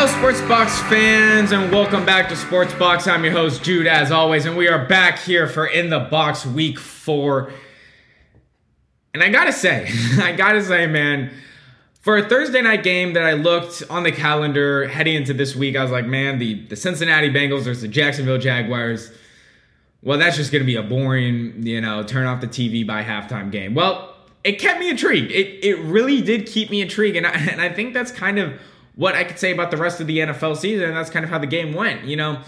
Hello, Sports Box fans, and welcome back to Sports Box. I'm your host, Jude, as always, and we are back here for In the Bx Week 4. And I gotta say, I gotta say, man, for a Thursday night game that I looked on the calendar heading into this week, I was like, man, the, the Cincinnati Bengals versus the Jacksonville Jaguars, well, that's just gonna be a boring, you know, turn off the TV by halftime game. Well, it kept me intrigued. It, it really did keep me intrigued, and I, and I think that's kind of what I could say about the rest of the NFL season, and that's kind of how the game went. You know,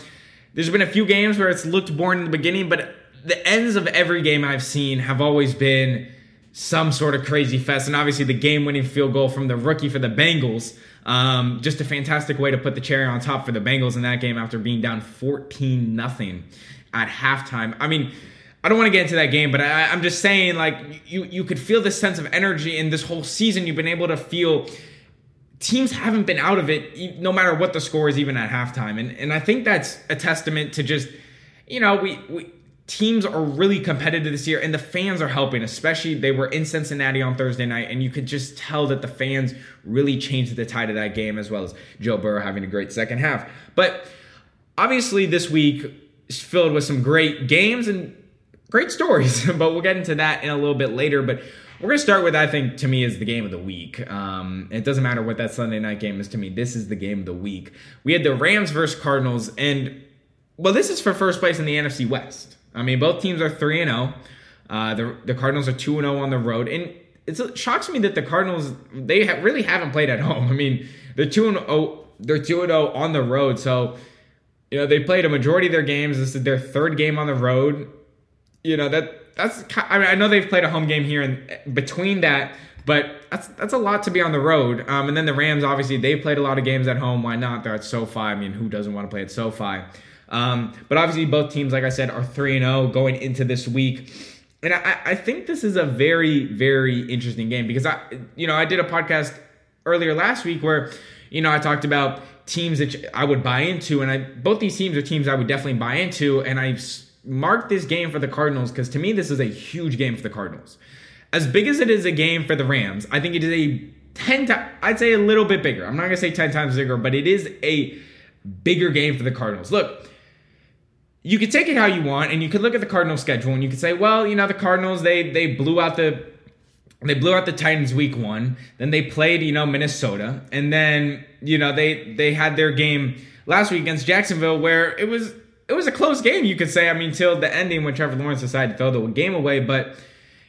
there's been a few games where it's looked boring in the beginning, but the ends of every game I've seen have always been some sort of crazy fest. And obviously, the game winning field goal from the rookie for the Bengals, um, just a fantastic way to put the cherry on top for the Bengals in that game after being down 14 nothing at halftime. I mean, I don't want to get into that game, but I, I'm just saying, like, you, you could feel this sense of energy in this whole season. You've been able to feel teams haven't been out of it no matter what the score is even at halftime. And and I think that's a testament to just you know we we teams are really competitive this year and the fans are helping especially they were in Cincinnati on Thursday night and you could just tell that the fans really changed the tide of that game as well as Joe Burrow having a great second half. But obviously this week is filled with some great games and great stories but we'll get into that in a little bit later. But we're going to start with, I think, to me, is the game of the week. Um, it doesn't matter what that Sunday night game is to me. This is the game of the week. We had the Rams versus Cardinals, and, well, this is for first place in the NFC West. I mean, both teams are 3 and 0. Uh, the, the Cardinals are 2 and 0 on the road. And it shocks me that the Cardinals, they ha- really haven't played at home. I mean, they're 2 and 0. They're 2 0 on the road. So, you know, they played a majority of their games. This is their third game on the road. You know, that that's I mean I know they've played a home game here and between that, but that's that's a lot to be on the road. Um, and then the Rams obviously they've played a lot of games at home. Why not? They're at SoFi. I mean, who doesn't want to play at SoFi? Um, but obviously both teams, like I said, are three and zero oh going into this week. And I, I think this is a very, very interesting game because I, you know, I did a podcast earlier last week where, you know, I talked about teams that I would buy into, and I both these teams are teams I would definitely buy into, and I mark this game for the Cardinals because to me, this is a huge game for the Cardinals. As big as it is a game for the Rams, I think it is a 10 times, I'd say a little bit bigger. I'm not going to say 10 times bigger, but it is a bigger game for the Cardinals. Look, you could take it how you want, and you could look at the Cardinals schedule and you could say, well, you know, the Cardinals, they they blew out the they blew out the Titans week one. Then they played, you know, Minnesota. And then, you know, they they had their game last week against Jacksonville where it was it was a close game, you could say. I mean, till the ending when Trevor Lawrence decided to throw the game away. But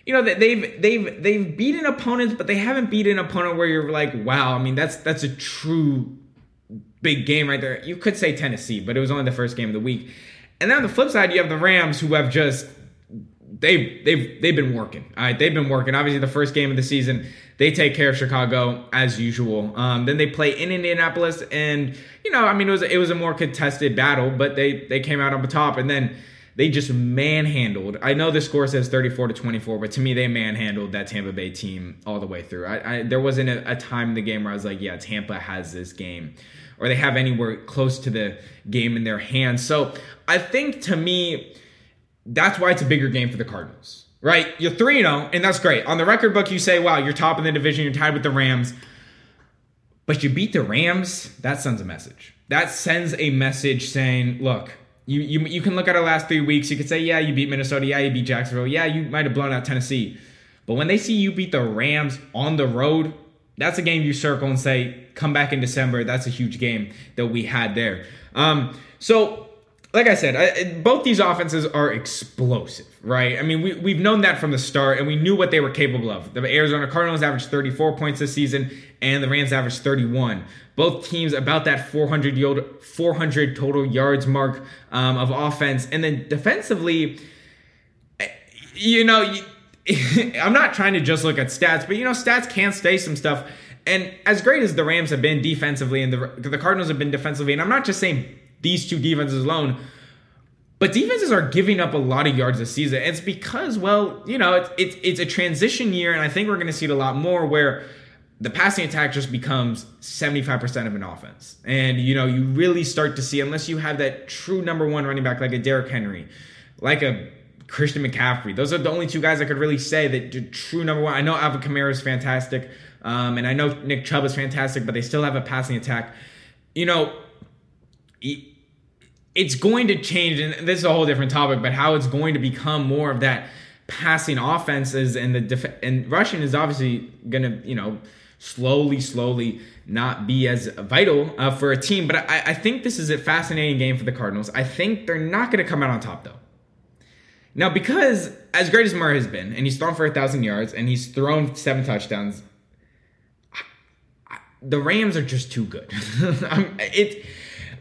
you know, they've they've they've beaten opponents, but they haven't beaten an opponent where you're like, wow. I mean, that's that's a true big game right there. You could say Tennessee, but it was only the first game of the week. And then on the flip side, you have the Rams who have just they've they've they've been working. All right, they've been working. Obviously, the first game of the season, they take care of Chicago as usual. Um, then they play in Indianapolis, and you know, I mean, it was it was a more contested battle, but they they came out on the top, and then they just manhandled. I know the score says 34 to 24, but to me, they manhandled that Tampa Bay team all the way through. I, I there wasn't a, a time in the game where I was like, yeah, Tampa has this game. Or they have anywhere close to the game in their hands. So I think to me, that's why it's a bigger game for the Cardinals, right? You're 3 0, and that's great. On the record book, you say, wow, you're top in the division, you're tied with the Rams, but you beat the Rams. That sends a message. That sends a message saying, look, you, you, you can look at our last three weeks. You could say, yeah, you beat Minnesota. Yeah, you beat Jacksonville. Yeah, you might have blown out Tennessee. But when they see you beat the Rams on the road, that's a game you circle and say, come back in December. That's a huge game that we had there. Um, so like I said, I, both these offenses are explosive, right? I mean, we, we've known that from the start, and we knew what they were capable of. The Arizona Cardinals averaged 34 points this season, and the Rams averaged 31. Both teams about that 400 yield, 400 total yards mark um, of offense, and then defensively, you know, I'm not trying to just look at stats, but you know, stats can stay some stuff. And as great as the Rams have been defensively, and the the Cardinals have been defensively, and I'm not just saying these two defenses alone. But defenses are giving up a lot of yards this season. It's because, well, you know, it's it's, it's a transition year, and I think we're going to see it a lot more where the passing attack just becomes 75% of an offense. And, you know, you really start to see, unless you have that true number one running back like a Derrick Henry, like a Christian McCaffrey. Those are the only two guys I could really say that true number one. I know Alvin Kamara is fantastic, um, and I know Nick Chubb is fantastic, but they still have a passing attack you know, it's going to change, and this is a whole different topic, but how it's going to become more of that passing offenses and the def- and rushing is obviously going to, you know, slowly, slowly not be as vital uh, for a team. But I, I think this is a fascinating game for the Cardinals. I think they're not going to come out on top though. Now, because as great as Murray has been, and he's thrown for a thousand yards and he's thrown seven touchdowns, the Rams are just too good. it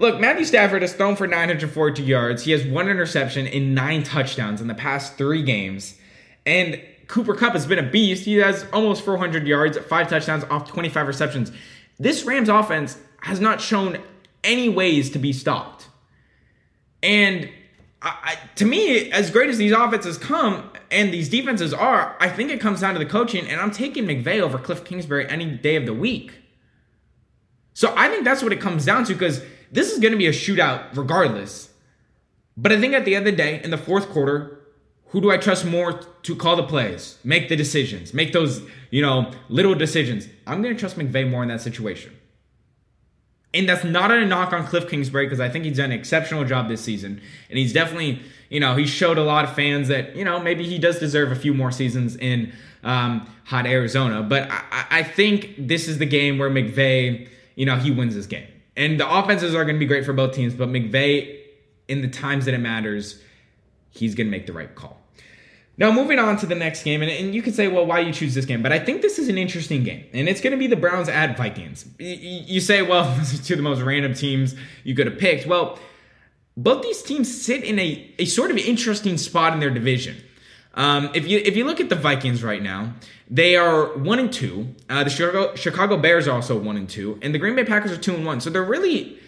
look, Matthew Stafford has thrown for 942 yards. He has one interception in nine touchdowns in the past three games, and Cooper Kupp has been a beast. He has almost 400 yards, five touchdowns off 25 receptions. This Rams offense has not shown any ways to be stopped. And I, to me, as great as these offenses come and these defenses are, I think it comes down to the coaching, and I'm taking McVay over Cliff Kingsbury any day of the week. So I think that's what it comes down to because this is going to be a shootout regardless. But I think at the end of the day, in the fourth quarter, who do I trust more to call the plays, make the decisions, make those, you know, little decisions? I'm going to trust McVay more in that situation. And that's not a knock on Cliff Kingsbury because I think he's done an exceptional job this season. And he's definitely, you know, he showed a lot of fans that, you know, maybe he does deserve a few more seasons in um, hot Arizona. But I, I think this is the game where McVay, you know, he wins this game. And the offenses are going to be great for both teams, but McVay, in the times that it matters, he's going to make the right call. Now, moving on to the next game, and, and you could say, well, why you choose this game? But I think this is an interesting game, and it's going to be the Browns at Vikings. You, say, well, those are two of the most random teams you could have picked. Well, both these teams sit in a, a sort of interesting spot in their division. Um, if you if you look at the Vikings right now, they are one and two. Uh, the Chicago, Chicago Bears are also one and two, and the Green Bay Packers are two and one. So they're really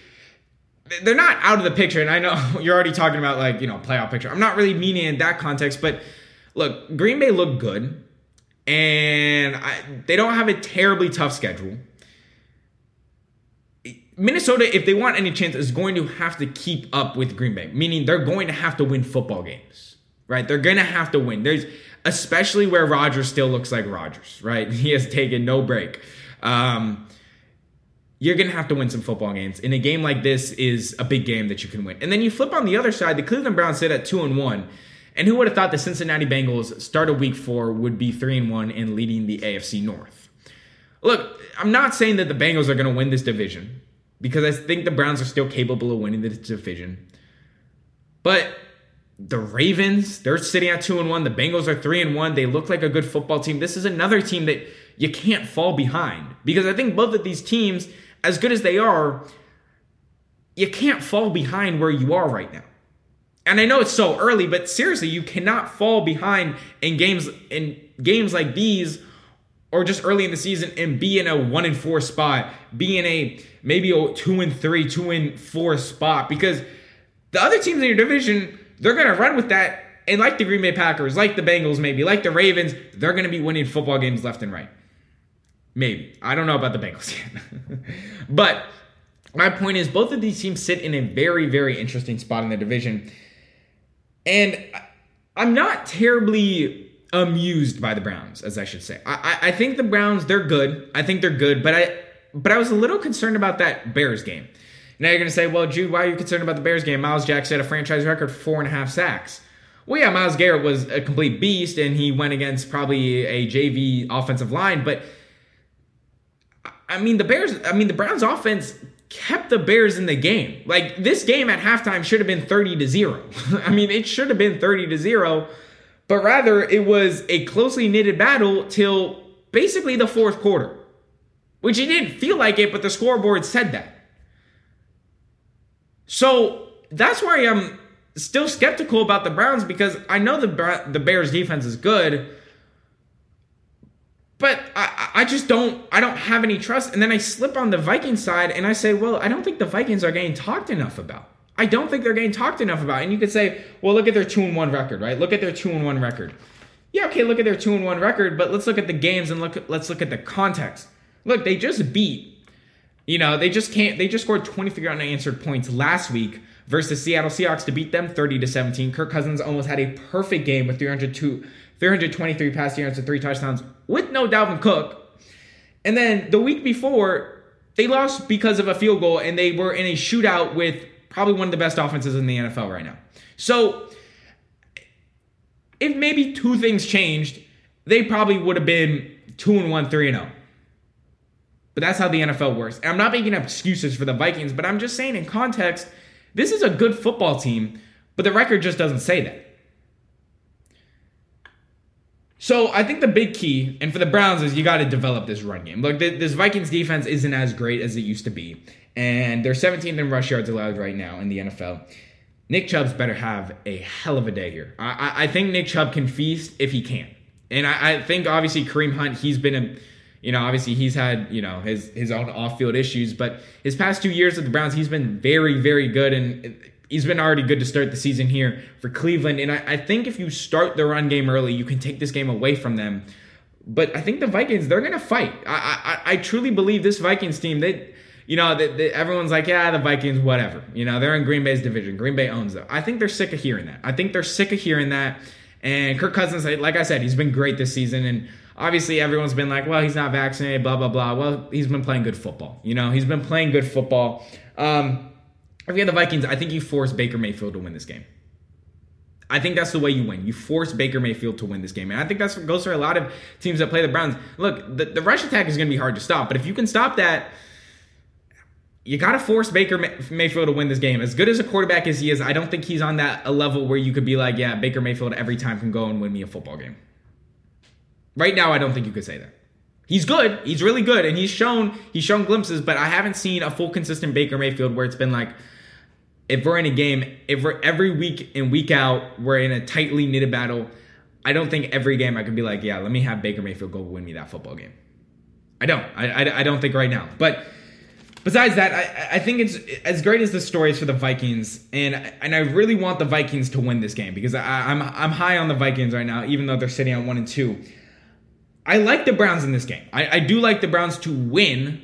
they're not out of the picture. And I know you're already talking about like you know playoff picture. I'm not really meaning in that context, but look, Green Bay looked good, and I, they don't have a terribly tough schedule. Minnesota, if they want any chance, is going to have to keep up with Green Bay, meaning they're going to have to win football games, right? They're to have to win. There's especially where Rodgers still looks like Rodgers, right? He has taken no break. Um, you're to have to win some football games. And a game like this is a big game that you can win. And then you flip on the other side, the Cleveland Browns sit at 2 and 1. And who would have thought the Cincinnati Bengals start of week 4 would be 3 and 1 and leading the AFC North? Look, I'm not saying that the Bengals are to win this division because I think the Browns are still capable of winning this division. But the Ravens, they're sitting at 2 and 1. The Bengals are 3 and 1. They look like a good football team. This is another team that you can't fall behind because I think both of these teams, as good as they are, you can't fall behind where you are right now. And I know it's so early, but seriously, you cannot fall behind in games in games like these or just early in the season and be in a 1 and 4 spot, be in a maybe a 2 and 3, 2 and 4 spot because the other teams in your division they're going to run with that. And like the Green Bay Packers, like the Bengals, maybe, like the Ravens, they're going to be winning football games left and right. Maybe. I don't know about the Bengals yet. but my point is, both of these teams sit in a very, very interesting spot in the division. And I'm not terribly amused by the Browns, as I should say. I, I, think the Browns, they're good. I think they're good, but I but I was a little concerned about that Bears game. Now you're going to say, well, Jude, why are you concerned about the Bears game? Miles Jack set a franchise record for four and a half sacks. Well, yeah, Myles Garrett was a complete beast, and he went against probably a JV offensive line, but I mean, the Bears, I mean, the Browns offense kept the Bears in the game. Like this game at halftime should have been 30 to 0. I mean, it should have been 30 to 0, but rather it was a closely knitted battle till basically the fourth quarter. Which it didn't feel like it, but the scoreboard said that. So that's why I'm still skeptical about the Browns because I know the the Bears defense is good, but I, I just don't I don't have any trust. And then I slip on the Vikings side and I say, well, I don't think the Vikings are getting talked enough about. I don't think they're getting talked enough about. And you could say, well, look at their two and one record, right? Look at their two and one record. Yeah, okay, look at their two and one record, but let's look at the games and look let's look at the context. Look, they just beat you know, they just can't. They just scored 23 unanswered points last week versus Seattle Seahawks to beat them 30 to 17. Kirk Cousins almost had a perfect game with 302, 323 passing yards and three touchdowns with no Dalvin Cook. And then the week before, they lost because of a field goal and they were in a shootout with probably one of the best offenses in the NFL right now. So if maybe two things changed, they probably would have been 2 and 1, 3 and 0. But that's how the NFL works. And I'm not making excuses for the Vikings, but I'm just saying in context, this is a good football team, but the record just doesn't say that. So I think the big key, and for the Browns, is you got to develop this run game. Look, this Vikings defense isn't as great as it used to be, and they're 17th in rush yards allowed right now in the NFL. Nick Chubb's better have a hell of a day here. I, I think Nick Chubb can feast if he can, and I, I think obviously Kareem Hunt, he's been a you know, obviously he's had, you know, his his own off-field issues, but his past two years with the Browns, he's been very, very good. And he's been already good to start the season here for Cleveland. And I, I think if you start the run game early, you can take this game away from them. But I think the Vikings, they're to fight. I, I, I truly believe this Vikings team, they, you know, they, they, everyone's like, yeah, the Vikings, whatever. You know, they're in Green Bay's division. Green Bay owns them. I think they're sick of hearing that. I think they're sick of hearing that. And Kirk Cousins, like I said, he's been great this season. And obviously everyone's been like, well, he's not vaccinated, blah, blah, blah. Well, he's been playing good football. You know, he's been playing good football. Um, if you have the Vikings, I think you force Baker Mayfield to win this game. I think that's the way you win. You force Baker Mayfield to win this game. And I think that's goes for a lot of teams that play the Browns. Look, the, the rush attack is going to be hard to stop, but if you can stop that, you got to force Baker Mayfield to win this game. As good as a quarterback as he is, I don't think he's on that a level where you could be like, yeah, Baker Mayfield every time can go and win me a football game. Right now, I don't think you could say that. He's good. He's really good, and he's shown he's shown glimpses, but I haven't seen a full consistent Baker Mayfield where it's been like, if we're in a game, if we're every week and week out, we're in a tightly knitted battle. I don't think every game I could be like, yeah, let me have Baker Mayfield go win me that football game. I don't. I, I, I don't think right now. But besides that, I, I think it's as great as the stories for the Vikings, and and I really want the Vikings to win this game because I, I'm I'm high on the Vikings right now, even though they're sitting on one and two. I like the Browns in this game. I, I do like the Browns to win,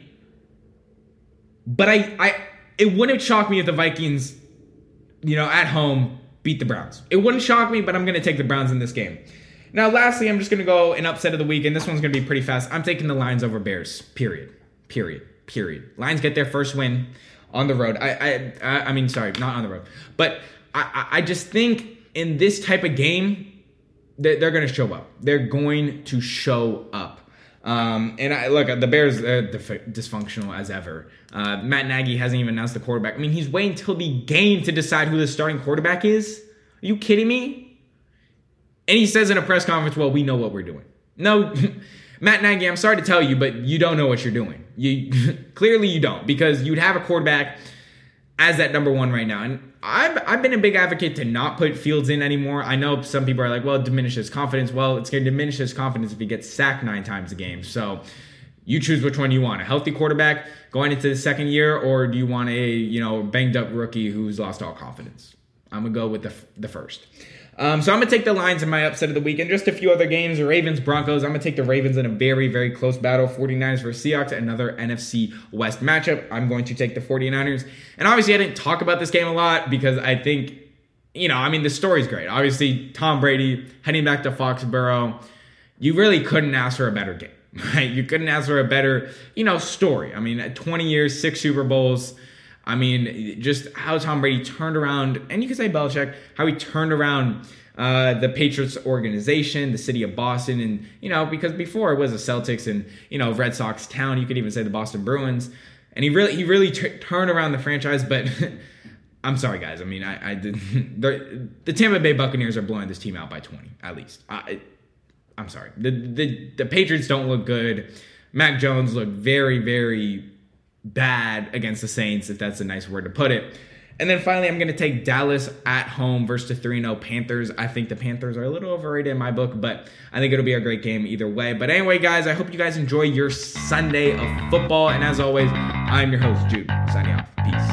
but I, I it wouldn't shock me if the Vikings, you know, at home beat the Browns. It wouldn't shock me, but I'm to take the Browns in this game. Now, lastly, I'm just to go an upset of the week, and this one's to be pretty fast. I'm taking the Lions over Bears. Period. Period. Period. Lions get their first win on the road. I, I, I mean, sorry, not on the road, but I, I just think in this type of game, they're going to show up. They're going to show up. Um, and I, look, the Bears are dysfunctional as ever. Uh, Matt Nagy hasn't even announced the quarterback. I mean, he's waiting till the game to decide who the starting quarterback is. Are you kidding me? And he says in a press conference, "Well, we know what we're doing." No, Matt Nagy, I'm sorry to tell you, but you don't know what you're doing. You clearly you don't because you'd have a quarterback as that number one right now. And I've, I've been a big advocate to not put Fields in anymore. I know some people are like, well, it diminishes confidence. Well, it's going to diminish his confidence if he gets sacked nine times a game. So you choose which one you want a healthy quarterback going into the second year, or do you want a you know banged up rookie who's lost all confidence? I'm gonna go with the the first. Um, so I'm gonna take the Lions in my upset of the week, and just a few other games: Ravens, Broncos. I'm gonna take the Ravens in a very, very close battle. 49ers versus Seahawks, another NFC West matchup. I'm going to take the 49ers, and obviously I didn't talk about this game a lot because I think, you know, I mean the story's great. Obviously, Tom Brady heading back to Foxborough. You really couldn't ask for a better game, right? You couldn't ask for a better, you know, story. I mean, 20 years, six Super Bowls. I mean, just how Tom Brady turned around, and you could say Belichick, how he turned around uh, the Patriots organization, the city of Boston, and you know, because before it was the Celtics and you know Red Sox town, you could even say the Boston Bruins, and he really he really t- turned around the franchise. But I'm sorry, guys. I mean, I, I did the, Tampa Bay Buccaneers are blowing this team out by 20 at least. I, I'm sorry. The, the the Patriots don't look good. Mac Jones looked very very bad against the Saints, if that's a nice word to put it. And then finally, I'm going to take Dallas at home versus the 3 0 Panthers. I think the Panthers are a little overrated in my book, but I think it'll be a great game either way. But anyway, guys, I hope you guys enjoy your Sunday of football. And as always, I'm your host, Jude, signing off. Peace.